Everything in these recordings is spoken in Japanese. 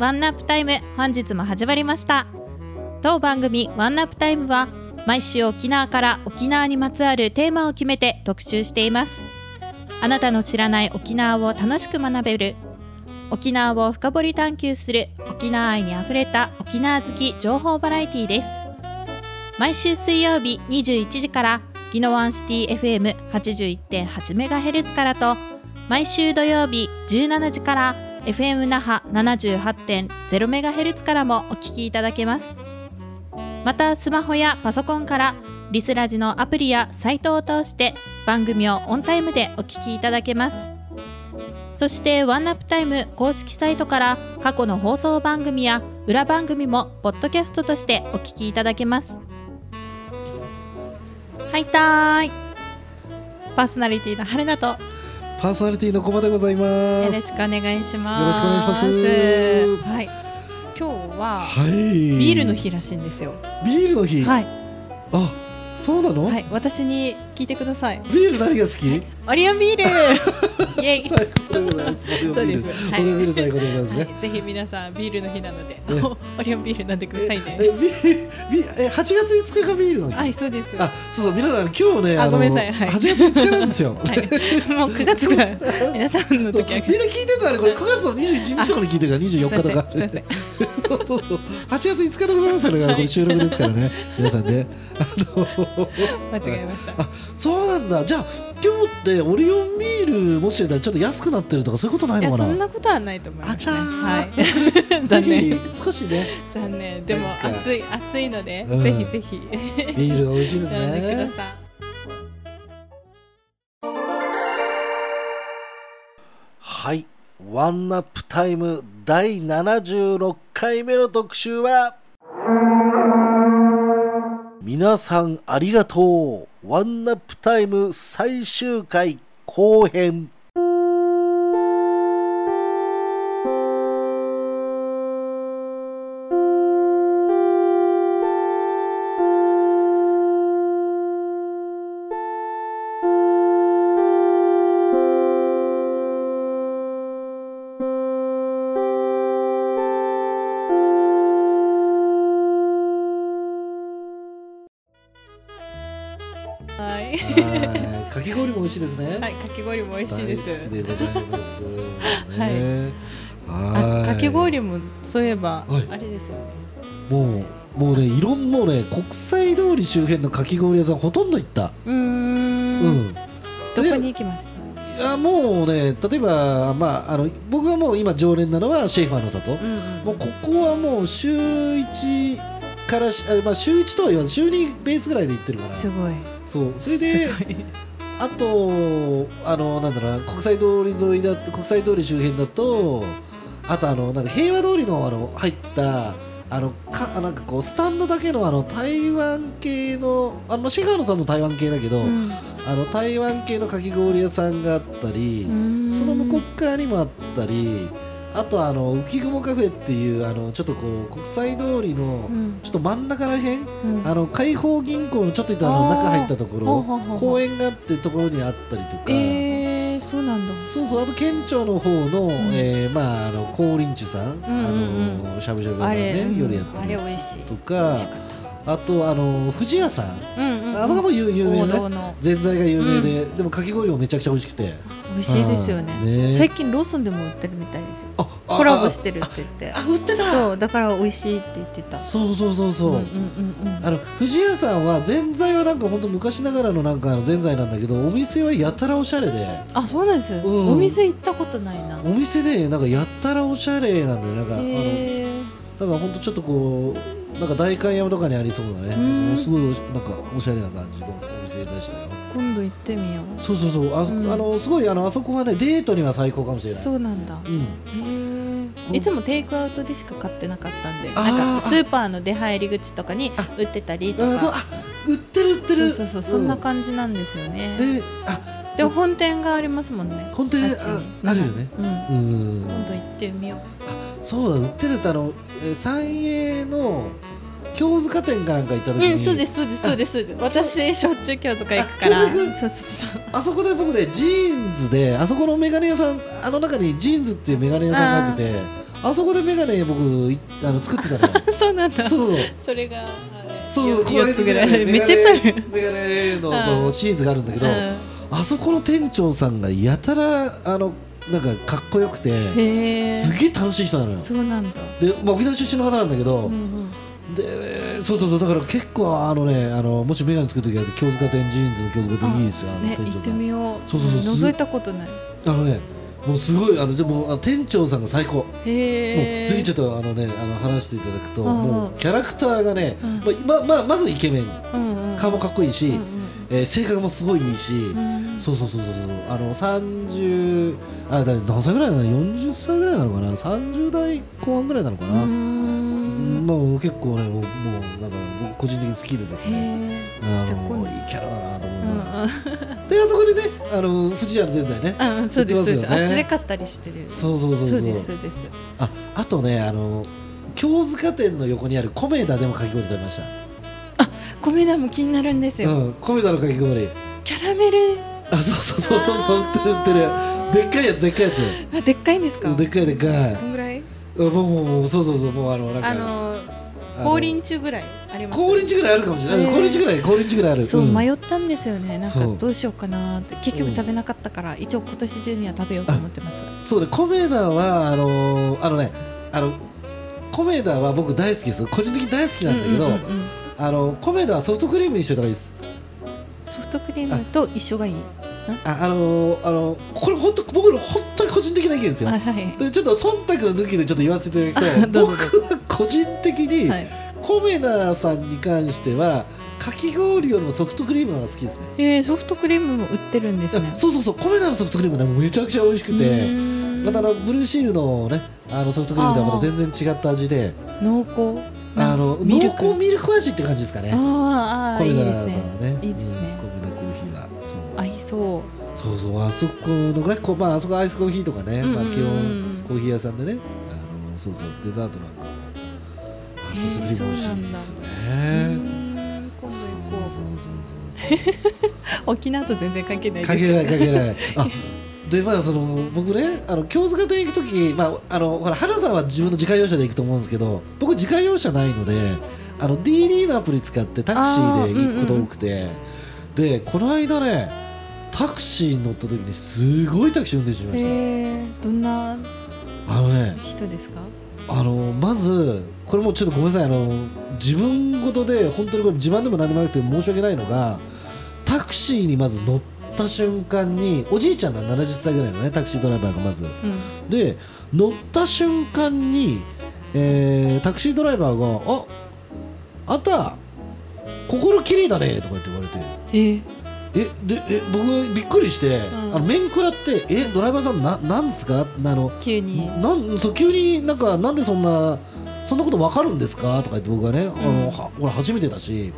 ワンナップタイム本日も始まりました。当番組ワンナップタイムは毎週沖縄から沖縄にまつわるテーマを決めて特集しています。あなたの知らない沖縄を楽しく学べる沖縄を深掘り探求する沖縄愛にあふれた沖縄好き情報バラエティです。毎週水曜日21時からギノワンシティ FM81.8MHz からと毎週土曜日17時から FM 那覇 78.0MHz からもお聞きいただけます。またスマホやパソコンからリスラジのアプリやサイトを通して番組をオンタイムでお聞きいただけます。そしてワンナップタイム公式サイトから過去の放送番組や裏番組もポッドキャストとしてお聞きいただけます。はいたーい。パーソナリティの春菜とパーソナリティのコバでございます。ろしくお願いしますよろしくお願いしますはい今日ははい。ビールの。日らしいんですよビールの日？はいあ、そうなの？はい私に聞いてくださいビール何が好き？オリオンビール イエイ最。そうですオはいリオンビール最高でございますね。はい、ぜひ皆さんビールの日なのでえオリオンビール飲んでくださいねえ、ビビえ8月5日がビールの日。はいそうですあ、そうそう皆さん今日ねのあごめんなさいはい8月5日なんですよ。はい、もう9月から皆さんの時はみんな聞いてたらこれ9月の21日とかに聞いてるから24日とか。そうそうそう。8月5日でございますから、これ収録ですからね。皆さんね。あの。間違えました、あそうなんだじゃあ今日ってオリオンビールもしかしたらちょっと安くなってるとかそういうことないいやそのかなんなことはないと思います、ね、あちゃー。はい。残念。少しね。残念。でも暑い暑いので、うん。ぜひぜひ。ビールが美味しいですね。はい。ワンナップタイム第76回目の特集は皆さんありがとう。ワンナップタイム最終回後編はい。はい。かき氷も美味しいですね。はいかき氷も美味しいです。でございます。はい。ねあはい。かき氷もそういえば、はい。あれですよね。もうもうねいろんもうね国際通り周辺のかき氷屋さんほとんど行った。うーうん。んどこに行きました？いやもうね例えばまああの僕はもう今常連なのはシェイファーの里、うんうん。もうここはもう週1からしあ、まあ、週1とは言わず週2ベースぐらいで行ってるから。すごいそう。それであとあのなんだろうな国際通り沿いだと国際通り周辺だとあとあのなんか平和通りのあの入ったあのかあなんかこうスタンドだけのあの台湾系のあのシェファーノさんの台湾系だけど、うん。あの台湾系のかき氷屋さんがあったり、うん。その向こう側にもあったりあとあの浮雲カフェっていうあのちょっとこう国際通りのうん。ちょっと真ん中らへん、うん。あの開放銀行のちょっといったあの中入ったところ公園があってところにあったりとか、えー、そうなんだ。そうそうあと県庁の方の、えーまああの高林中さん、うんうんあのしゃぶしゃぶ屋さんねうん。夜やってると美かあとあの富士屋さん、たうんうん、うん、あそこも有有名王ねぜんざいが有名で、でもかき氷もめちゃくちゃ美味しくて美味しいですよね。最近ローソンでも売ってるみたいですよ。コラボしてるって言って。あ売ってたそうだから美味しいって言ってたそうそうそうそう、うんうんうんうんあの藤屋さんはぜんざいはなんか本当昔ながらのなんかぜんざいなんだけどお店はやたらおしゃれであそうなんです、うんお店行ったことないなお店でなんかやたらおしゃれなんだよなんかあのだから本当ちょっとこうなんか代官山とかにありそうなねすごいなんかおしゃれな感じのお店でしたよ。今度行ってみよう。そうそうそう。あそ、うん。あのすごいあのあそこはねデートには最高かもしれない。そうなんだ。うん。へいつもテイクアウトでしか買ってなかったんでなんかスーパーの出入り口とかに売ってたりとか。売ってる売ってる。そうそうそうそんな感じなんですよね、であでも本店がありますもんね本店あるよね。うん。うん。今度行ってみよう。そうだ売ってるってあのえー三栄の京塚店かなんか行った時に、うんそうですそうですそうです。私しょっちゅう京塚行くから。あそこで僕ね JINSであそこのメガネ屋さんあの中に JINSっていうメガネ屋さんが入っててあそこでメガネ僕いあの作ってたのよ。そうなんだ。そうそうそれがそうそう4つぐらい。めっちゃいっぱいあるメガネのシリーズがあるんだけど、うん。あそこの店長さんがやたらあのなんかかっこよくてすげえ楽しい人なのよ。そうなんだ。で、まあ、沖縄出身の方なんだけど、うんうんでそうそうそうだから結構あのねあのもしメガネ作る時は京塚店ジーンズの京塚店いいですよあの店長さん。みよう。そうそうそう覗いたことない。あのねもうすごいあのじゃあもう店長さんが最高。もうぜひちょっとあのねあの話していただくと、うんうん。もうキャラクターがね、うん。まあまあまずイケメン。うんうん顔もかっこいいし、うんうん。えー性格もすごいいいし、うん。そうそうそうそうそうあの30あだ何歳ぐらいなの40歳ぐらいなのかな？30代後半ぐらいなのかうな、んもう結構ねもうもうなんか僕個人的に好きでですへねえあのいいキャラだなと思ううんうん。であそこでねあの藤屋のぜんざいねうんそうですね。あっちで買ったりしてる。そうそうそうそう。そうですそうです。ああとねあの京塚店の横にあるコメダでもかき氷食べまし米田も気になるんですた、よ。うん、コメダのかき氷。キャラメル。あそうそうそうそうそう売ってる売ってる。でっかいやつでっかいやつ。あでっかいんですか？でっかいでっかいもうもうもうそうそうそうもうあのなんか。あの降臨中ぐらいあります高輪地ぐらいあるかもしれない、へー。高輪地ぐらい高輪地ぐらいある。そう、ん。迷ったんですよね。なんかどうしようかなって。結局食べなかったから、一応今年中には食べようと思ってます。そうねコメダはあのーあのねあのコメダは僕大好きです個人的に大好きなんだけど、うんうんうんうん。あのコメダはソフトクリームにしといた方がいいです。ソフトクリームと一緒がいいああのーあのこれ本当僕の本当に個人的な意見ですよ。あはい。でちょっと忖度抜きでちょっと言わせていただくと 僕は個人的に、はい。コメダさんに関してはかき氷よりもソフトクリームが好きですね。えー、ソフトクリームも売ってるんですね。そうそうそう。コメダのソフトクリームねめちゃくちゃ美味しくうてまたあのブルーシールのねあのソフトクリームとはまた全然違った味で。濃厚あのミルク。濃厚ミルク味って感じですかね。あーあーいコメダさんはいですね。ね。いいですね。うんそう。そうそうあそこのぐらいこうまああそこアイスコーヒーとかね、まあ、うんうん。うん基本コーヒー屋さんでねあのそうそうデザートなんかもあソフトクリーム美味しいですうねそう行こそう。そうそうう。沖縄と全然関係ないですかけないかけいないあでまあその僕ねあの京塚店行く時まああのほら原さんは自分の自家用車で行くと思うんですけど僕自家用車ないのであの DD のアプリ使ってタクシーで行くこと多くて、でこの間ねタクシーに乗った時にすごいタクシー運転手しました、へえどんなあのね人ですか？あのまずこれもちょっとごめんなさい。あの自分事で本当にこれ自慢でも何でもなくて申し訳ないのがタクシーにまず乗った瞬間におじいちゃんが70歳ぐらいのねタクシードライバーがまず。うん。で乗った瞬間に、えータクシードライバーが「ああんた心きれいだね」とか言って言われて。えー、えでえ僕びっくりして、ん。あの面食らって「えドライバーさんななんですか?」あの急に。なんそう急になんかなんでそんなそんなことわかるんですか？とか言って僕がね、あうん。のは俺初めてだし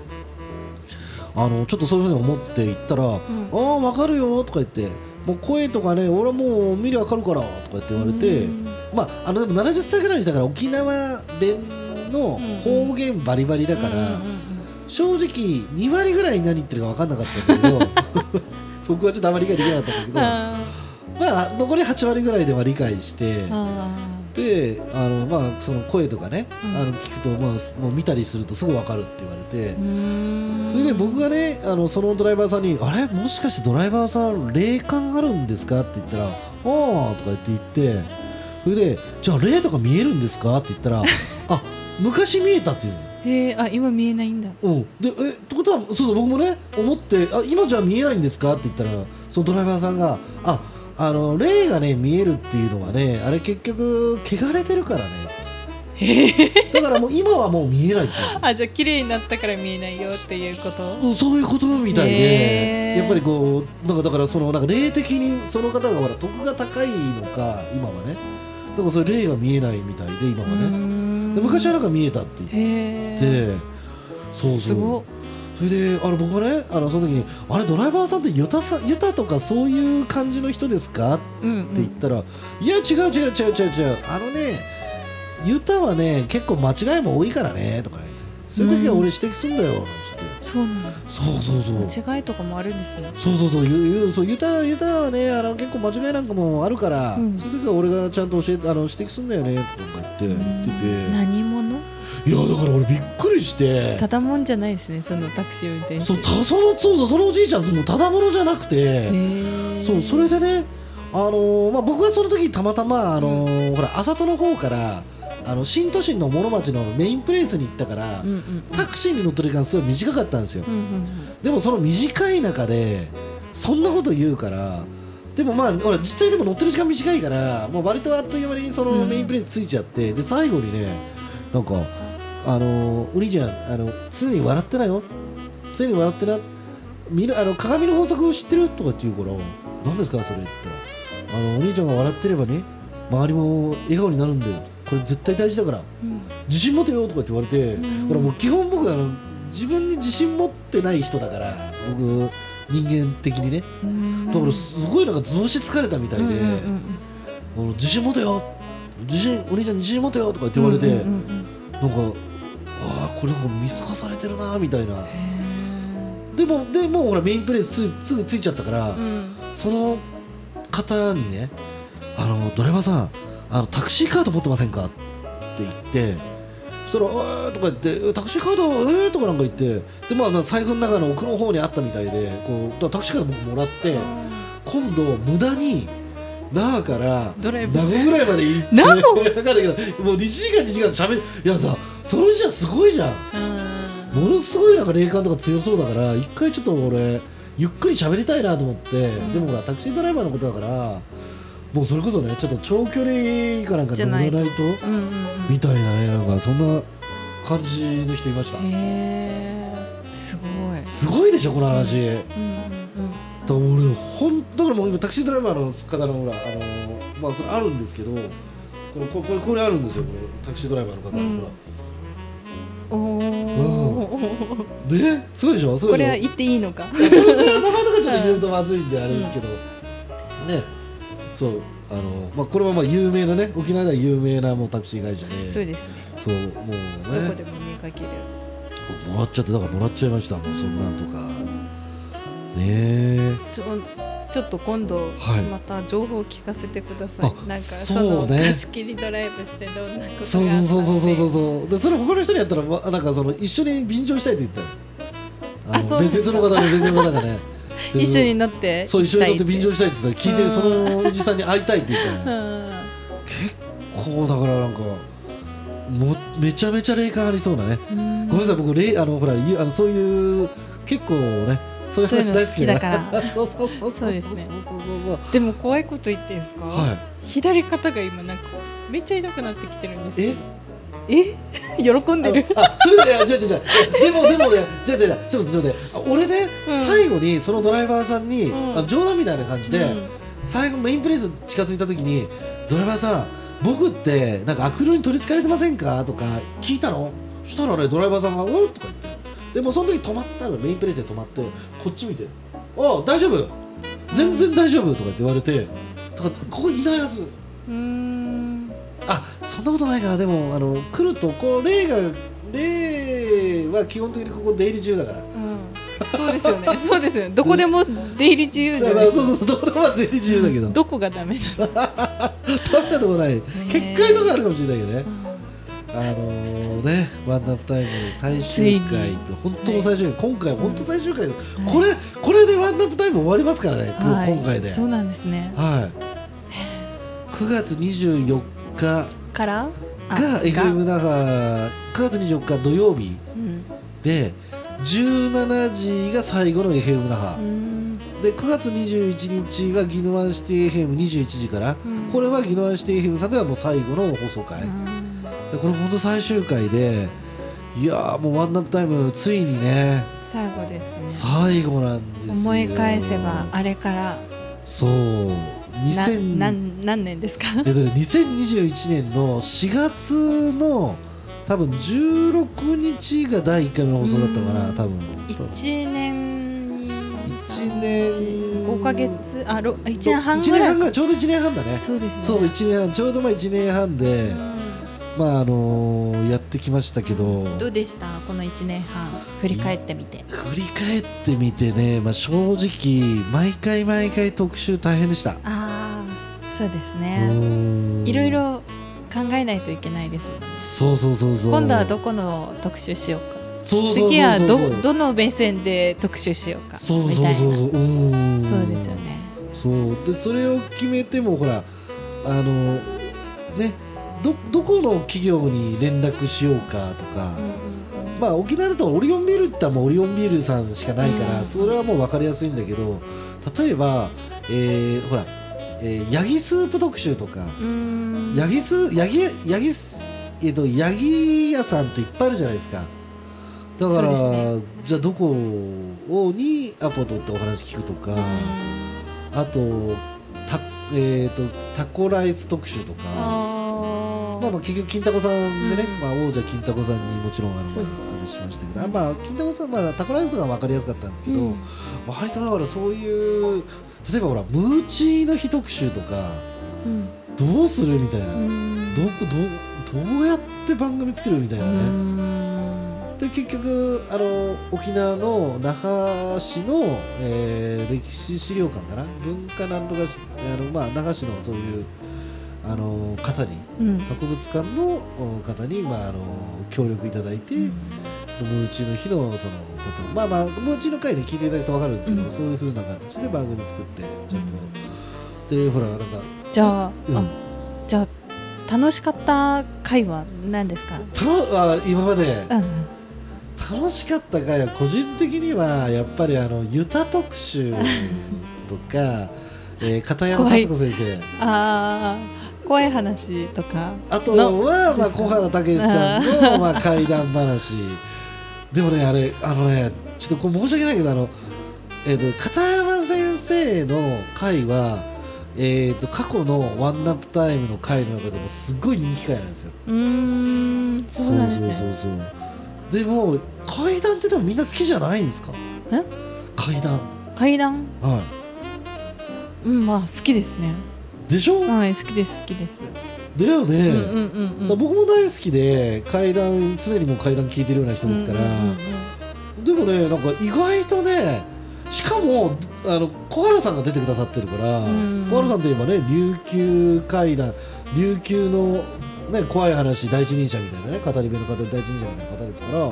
あのちょっとそういうふうに思って言ったら「ああわかるよ」とか言って「もう声とかね俺はもう見りゃわかるから」とか言って言われて、うん。まああのでも70歳ぐらいにしたから沖縄弁の方言バリバリだから、うんうんうん正直2割ぐらい何言ってるか分かんなかったんだけど 僕はちょっとあまり理解できなかったんだけどあまあ残り8割ぐらいでは理解してであのまあその声とかね、うんあの聞くとまあもう見たりするとすぐ分かるって言われてそれで僕がねあのそのドライバーさんに「あれ？もしかしてドライバーさん霊感あるんですか?」って言ったら「ああ」とか言って言ってそれで「じゃあ霊とか見えるんですか?」って言ったら「あ昔見えた」って言うの。へえあ今見えないんだ。うん、でえってことはそうそう僕もね思ってあ今じゃあ見えないんですかって言ったらそのドライバーさんがああの霊がね見えるっていうのはねあれ結局汚れてるからね。だからもう今はもう見えないって あじゃあ綺麗になったから見えないよっていうこと？そういうことみたいで。やっぱりこうなんかだからそのなんか霊的にその方がほら徳が高いのか今はね。だからそれ霊が見えないみたいで今はね。で昔はなんか見えたって言って。そうそう。それであの僕はねあのその時に「あれドライバーさんってユタさユタとかそういう感じの人ですか?」ってうん。うん言ったら「いや違う違う違う違う違う。あのねユタはね結構間違いも多いからね」とか言って「そういう時は俺指摘すんだよ」なんそうそうそうそう。間違いとかもあるんですね。そうそうそう。ゆゆそうユタユタはねあの結構間違いなんかもあるから、うん。そういう時は俺がちゃんと教えてあの指摘すんだよねとか言って言ってて。何者？いやだから俺びっくりして。ただもんじゃないですねそのタクシー運転手。そうたそのそうそうそのおじいちゃんもうただものじゃなくて。そうそれでねあのーまあ、僕はその時たまたま、あのーほら朝戸の方からあの新都心の諸町のメインプレイスに行ったから、うんうんタクシーに乗ってる時間すごい短かったんですよ、うんうんでもその短い中でそんなこと言うからでもまあほら実際でも乗ってる時間短いからもう割とあっという間にそのうん。メインプレイスついちゃって、で最後にねなんかあのー、お兄ちゃんあの常に笑ってないよ。常に笑ってな。見るあの鏡の法則知ってるとかって言うから何ですかそれって。あのお兄ちゃんが笑ってればね周りも笑顔になるんだよこれ絶対大事だからうん。自信持てよとかって言われて、うん。ほらもう基本僕あの自分に自信持ってない人だから僕人間的にね。うん。だからすごいなんか図星疲れたみたいで、うん自信持てよ。自信お兄ちゃん自信持てよとかって言われて、うんなんかああこれなんか見透かされてるなみたいな。へでもでもうほらメインプレイスすすぐついちゃったから、その方にねあのドライバーさんあのタクシーカード持ってませんか？って言ってそしたら「えー」とか言ってえ「タクシーカード？えー」とかなんか言ってでまあな財布の中の奥の方にあったみたいでこうタクシーカード僕もらって今度無駄に那覇から名護ぐらいまで行って分 かんないけどもう2時間2時間しゃべる。いやさその時はすごいじゃん。うんものすごいなんか霊感とか強そうだから一回ちょっと俺ゆっくり喋りたいなと思って、ん。でもほらタクシードライバーのことだからもうそれこそねちょっと長距離かなんか乗らないとうんうんうん。みたいなねなんかそんな感じの人いました。へえすごい。すごいでしょこの話、うんうんだから俺ほんだからもう今タクシードライバーの方のほらあのまあそれあるんですけどこれこれこれあるんですよこれタクシードライバーの方の、うんほら。うん。おおでそうでしょそうでしょ。これは言っていいのか。名前とかちょっと言うとまずいんであれですけど、ねそうあの、まあ、これはまあ有名なね沖縄では有名なもうタクシー会社で。そうですね。そうもうね。どこでも見かける。もらっちゃってだからもらっちゃいました。もうそんなんとか。ねえ。ちょっと今度はい。また情報を聞かせてください、あなんかそのね。貸し切りドライブしてどんなことそうがあったそうそうそうそううそう。でそれ他の人にやったらわなんかその一緒に便乗したいって言ったあそう別の方で別の方がね一緒に乗ってそう一緒に乗って便乗ししたいって言ったら聞いてうんそのおじさんに会いたいって言ったのうん。結構だからなんかもうめちゃめちゃ霊感ありそうなね。うん。ごめんなさい僕霊あのほらゆあのそういう結構ねそういう話大好きだから。そうそうそうそうですね。でも怖いこと言っていいですか、はい。左肩が今なんかめっちゃ痛くなってきてるんですよ。え？喜んでる？あそれで違う違う違う。でもでもね違う違うちょっとちょっとねあ俺ね、うん。最後にそのドライバーさんに、うん。あ冗談みたいな感じで、うん。最後メインプレイス近づいた時にドライバーさん僕ってなんか悪霊に取りつかれてませんか？とか聞いたの？したらねドライバーさんが「うん?」とか言って。でもその時止まったのメインプレイスで止まって。こっち見て「あ大丈夫。全然大丈夫」とかって言われて。だからここいないはず。うーんあそんなことないかな。でもあの来るとこう霊が霊は基本的にここ出入り中だから。うん。そうですよね。そうですよね。どこでも出入り自由じゃない。ですかそうそうそう。どこでも出入り中だけど。どこがダメなの、ダメなとこない結界とかあるかもしれないけどね。うん。あのねワンナップタイム最終回と本当の最終回。今回本当最終回これこれでワンナップタイム終わりますからね。こはい。今回で。そうなんですね。はい。9月24日から？あが FM 那覇9月24日土曜日うん。で17時が最後の FM 那覇うん。で9月21日はギノワンシティ FM21 時から。うん。これはギノワンシティ FM さんではもう最後の放送回うん。でこれ本当最終回でいやーもうワンナップタイムついにね。最後ですね。最後なんですよ。思い返せばあれから。そう。な2000なん何年ですか？えっとね2021年の4月の多分16日が第1回目の放送だったのかなうん。多分。1年に。1年。5ヶ月。あろ1年半1年ぐらい。半ぐらい。ちょうど1年半だね。そうですね。そう1年半。ちょうどまあ1年半で、うん。まああのーやってきましたけど。どうでした？この1年半。振り返ってみて。振り返ってみてね、まあ、正直毎回毎回特集大変でした。ああそうですうねん。いろいろ考えないといけないですもんね。そうそうそうそう。今度はどこの特集しようか。次はどどの目線で特集しようか。そうみたいな。そうですよね。そう。でそれを決めてもほらあのねどどこの企業に連絡しようかとか、まあ沖縄だとオリオンビールって言ったらもうオリオンビールさんしかないから、うん。それはもう分かりやすいんだけど例えば、えーほら、えーヤギスープ特集とか、うん。ヤギスヤギヤギスえっとヤギ屋さんっていっぱいあるじゃないですか。だから、そうですじゃあどこをにアポ取ってお話聞くとか、あとたえっ、とタコライス特集とか。あまあまあ結局金太子さんでね、うん。まあ王者金太子さんにもちろんあの、あれしましたけど。あまあ金太子さんまあタコライスが分かりやすかったんですけど、うん。割とだからそういう例えばほらムーチーの日特集とかうんどうするみたいな、うん。どこどうどうやって番組作るみたいなうね、ん。で結局あの沖縄の那覇市の、えー歴史資料館かな。文化なんとかしあの、まあ、那覇市のそういうあの方にうん。博物館のお方に、まあ、あの協力いただいて、そのムーチーの日のそのこと。まあまあムーチーの回に聞いていただくと分かるんですけど、うん。そういうふうな形で番組作ってちゃんと、でほらなんかじゃあ,、うん。あじゃあ楽しかった回は何ですか、たあ今まで。うん、楽しかった回は個人的にはやっぱりあのユタ特集とか、えー片山達子先生。あー怖い話とかあとは、まあ、小原武史さんの、まあ、怪談話でもねあれあのねちょっとこれ申し訳ないけどあの、えー、と片山先生の回は、えー、と過去のワンナップタイムの回の中でもすっごい人気回なんですよ。うーんそうなんですね。そうそうそう。でも怪談ってでもみんな好きじゃないんですか？え？怪談階段？はうんまあ好きですね。いでしょ、はい好きです好きです、だよね、うんうんうんうん。僕も大好きで怪談常にもう怪談聞いてるような人ですから、うんうんうんでもねなんか意外とねしかもあの小原さんが出てくださってるから、うん小原さんといえばね琉球怪談琉球の、ね、怖い話第一人者みたいなね語り部の方第一人者みたいな方ですから、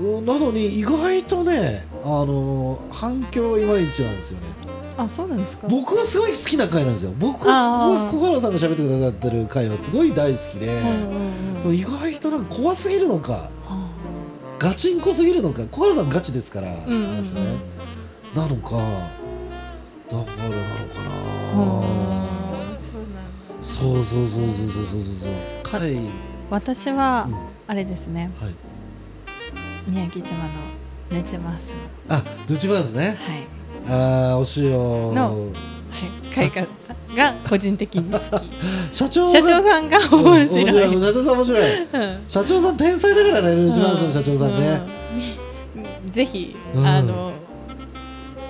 うん。なのに意外とねあの反響いまいちなんですよねあそうなんですか。僕はすごい好きな回なんですよ。僕は小原さんが喋ってくださってる回はすごい大好きで、うんうん意外となんか怖すぎるのかはガチンコすぎるのか小原さんガチですから、うんうんうん。なのかだからなのかな。そうそうそうそうそうそうそうそう回、う。ん私ははあれですね。い、宮城島のネチマースの。あドゥチバーズね。はいああおしよのはい会がが個人的に好き。社長が社長さんがうん面白い、面社長さん面白い。うん。社長さん天才だからねドゥチバーズの社長さんね、うん。ぜひ、うん。あの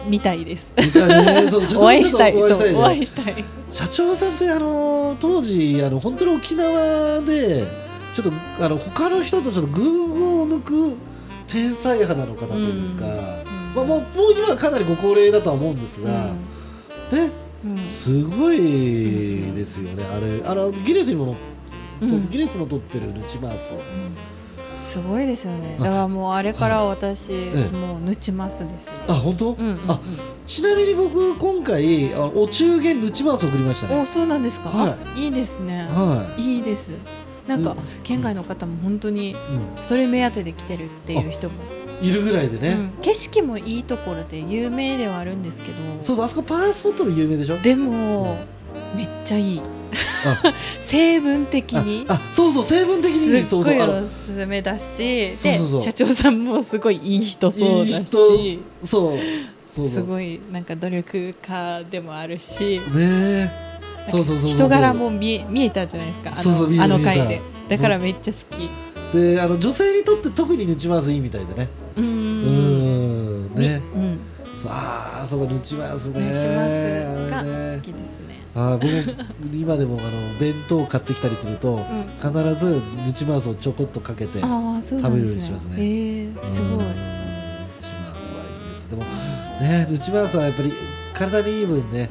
見たいです。見たね。そう社長さんお会いしたい。ちょっとそうおお会いしたい。たいね社長さんってあの当時あの本当に沖縄でちょっとあの他の人とちょっと群を抜く天才肌の方というか、まあ、もうもう今はかなりご高齢だとは思うんですが、ねすごいですよね、あれあのギネスにもギネスも取ってるルチマースすごいですよね。あ。だからもうあれから私、えもうぬちますですねあ本当、あちなみに僕今回あお中元ルチマース送りましたね。おそうなんですか、はあいいですね。はい。いです。なんか、うん。県外の方も本当にい、それ目当てで来てるっていう人も、うん、いるぐらいでね、うん。景色もいいところで有名ではあるんですけど。そうそうあそこパワースポットで有名でしょ？でもめっちゃいい。あ。成分的に。ああそうそう成分的にすっごいおすすめだし。そうそうそう。で社長さんもすごいいい人そうだし。そう。すごいなんか努力家でもあるし。ねえ。そうそうそう。人柄も見え見えたじゃないですか。あの回で。だからめっちゃ好き。であの女性にとって特にヌチマースいいみたいでねうーうん。んね。うん。そうああそうかヌチマースね。ヌチマースが好きですね。あー僕も今でもあの弁当買ってきたりすると、必ずヌチマースをちょこっとかけて食べるようにしますね。へえすごい。うん。ヌチマースはいいです。でもねヌチマースはやっぱり体にいい分ね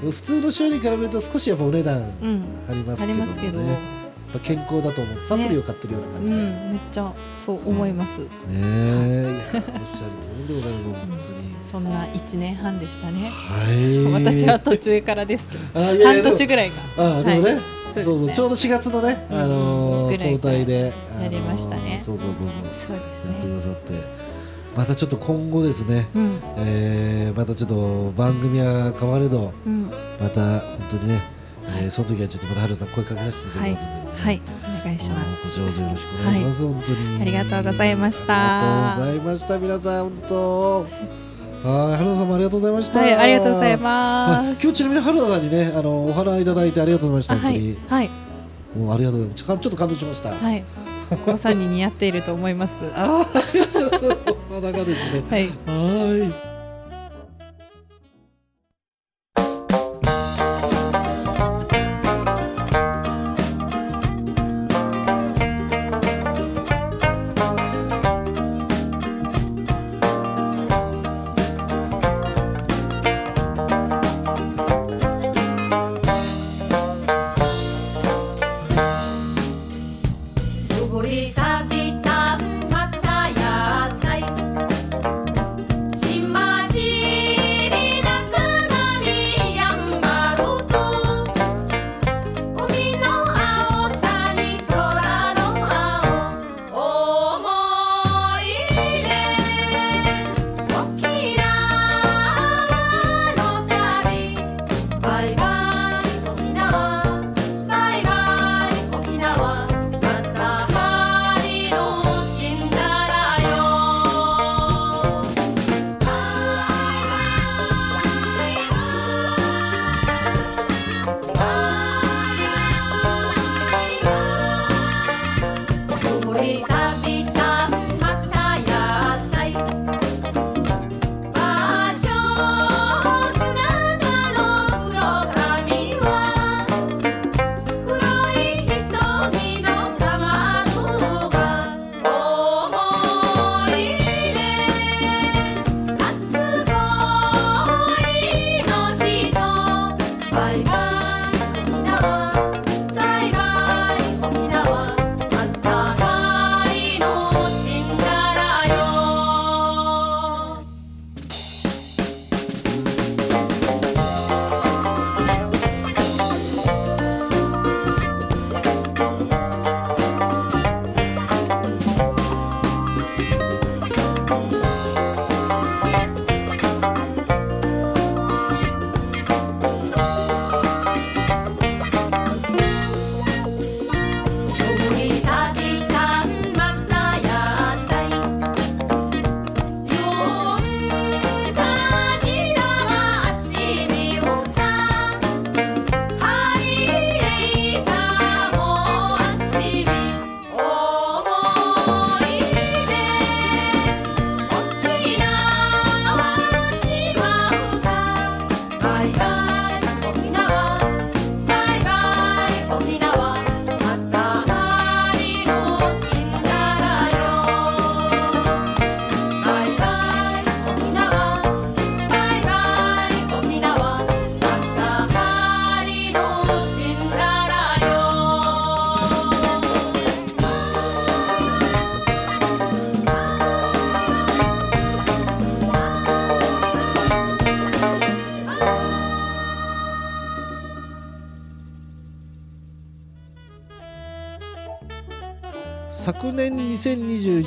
普通の塩に比べると少しやっぱお値段うん。ありますあけどもね。りますけど、やっぱ健康だと思うサプリを買ってるようなうん感じで、めっちゃそう思います。ねえおっしゃる通りでございます本当に。そんな一年半でしたね。はい。私は途中からですけど半年ぐらいが。あでもね、はい。そうそうちょうど4月のね、あの交代で、あのーやりましたね。そうそうそうそう。そうですやってくねださって。またちょっと今後ですね、うん。えーまたちょっと番組は変われどうん。また本当にね、はいえーその時はちょっとまた春さん声かけさせていただきますんでですね、はい。お願いします。こちらこそよろしくお願い。します、本当に。ありがとうございました。ありがとうございました皆さん本当。はい。春菜さんもありがとうございました。はいありがとうございあます。今日ちなみに春菜さんにねあのお花いただいてありがとうございましたあは本当にい。はい。もうありがとうございます。ちょちょっと感動しました、はい。お子さんに似合っていると思います。あありがとうございですね。はい。はーい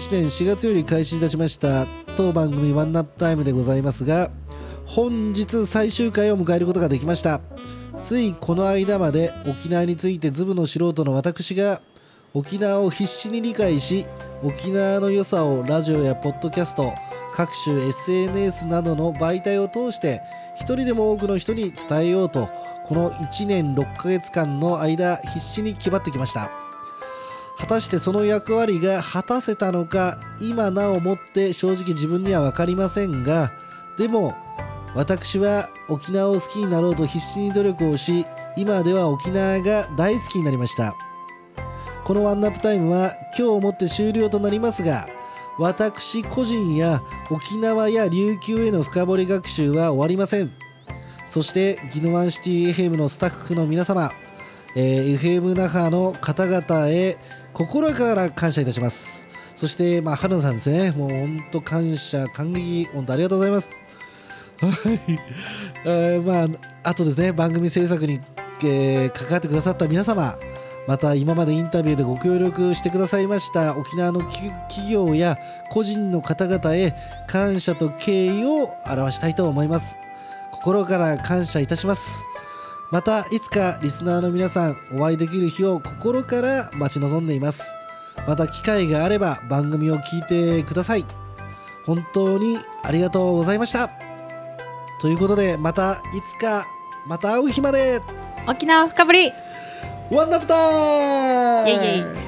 2021年4月より開始いたしました当番組ワンナップタイムでございますが本日最終回を迎えることができました。ついこの間まで沖縄についてズブの素人の私が沖縄を必死に理解し沖縄の良さをラジオやポッドキャスト各種 SNS などの媒体を通して一人でも多くの人に伝えようとこの1年6ヶ月間の間必死に気張ってきました。果たしてその役割が果たせたのか今なおもって正直自分には分かりませんがでも私は沖縄を好きになろうと必死に努力をし今では沖縄が大好きになりました。このワンナップタイムは今日をもって終了となりますが私個人や沖縄や琉球への深掘り学習は終わりません。そしてギノワンシティ FM のスタッフの皆様、えー FM 那覇の方々へ心から感謝いたします。そしてまあ春菜さんですねもう本当感謝感激本当ありがとうございます。はい、えーまああとですね番組制作に、えー関わってくださった皆様また今までインタビューでご協力してくださいました沖縄の企業や個人の方々へ感謝と敬意を表したいと思います。心から感謝いたします。またいつかリスナーの皆さんお会いできる日を心から待ち望んでいます。また機会があれば番組を聞いてください。本当にありがとうございました。ということでまたいつかまた会う日まで。沖縄深掘り。ワンナップタイムイエイイエイ